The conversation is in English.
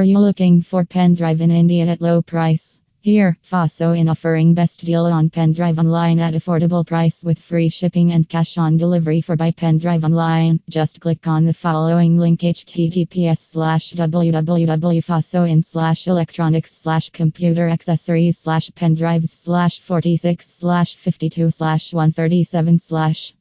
Are you looking for pendrive in India at low price? Here, Fosso in offering best deal on pendrive online at affordable price with free shipping and cash on delivery for buy pendrive online. Just click on the following link https slash www.fossoin slash electronics slash computer accessories slash pendrives slash 46 slash 52 slash 137 slash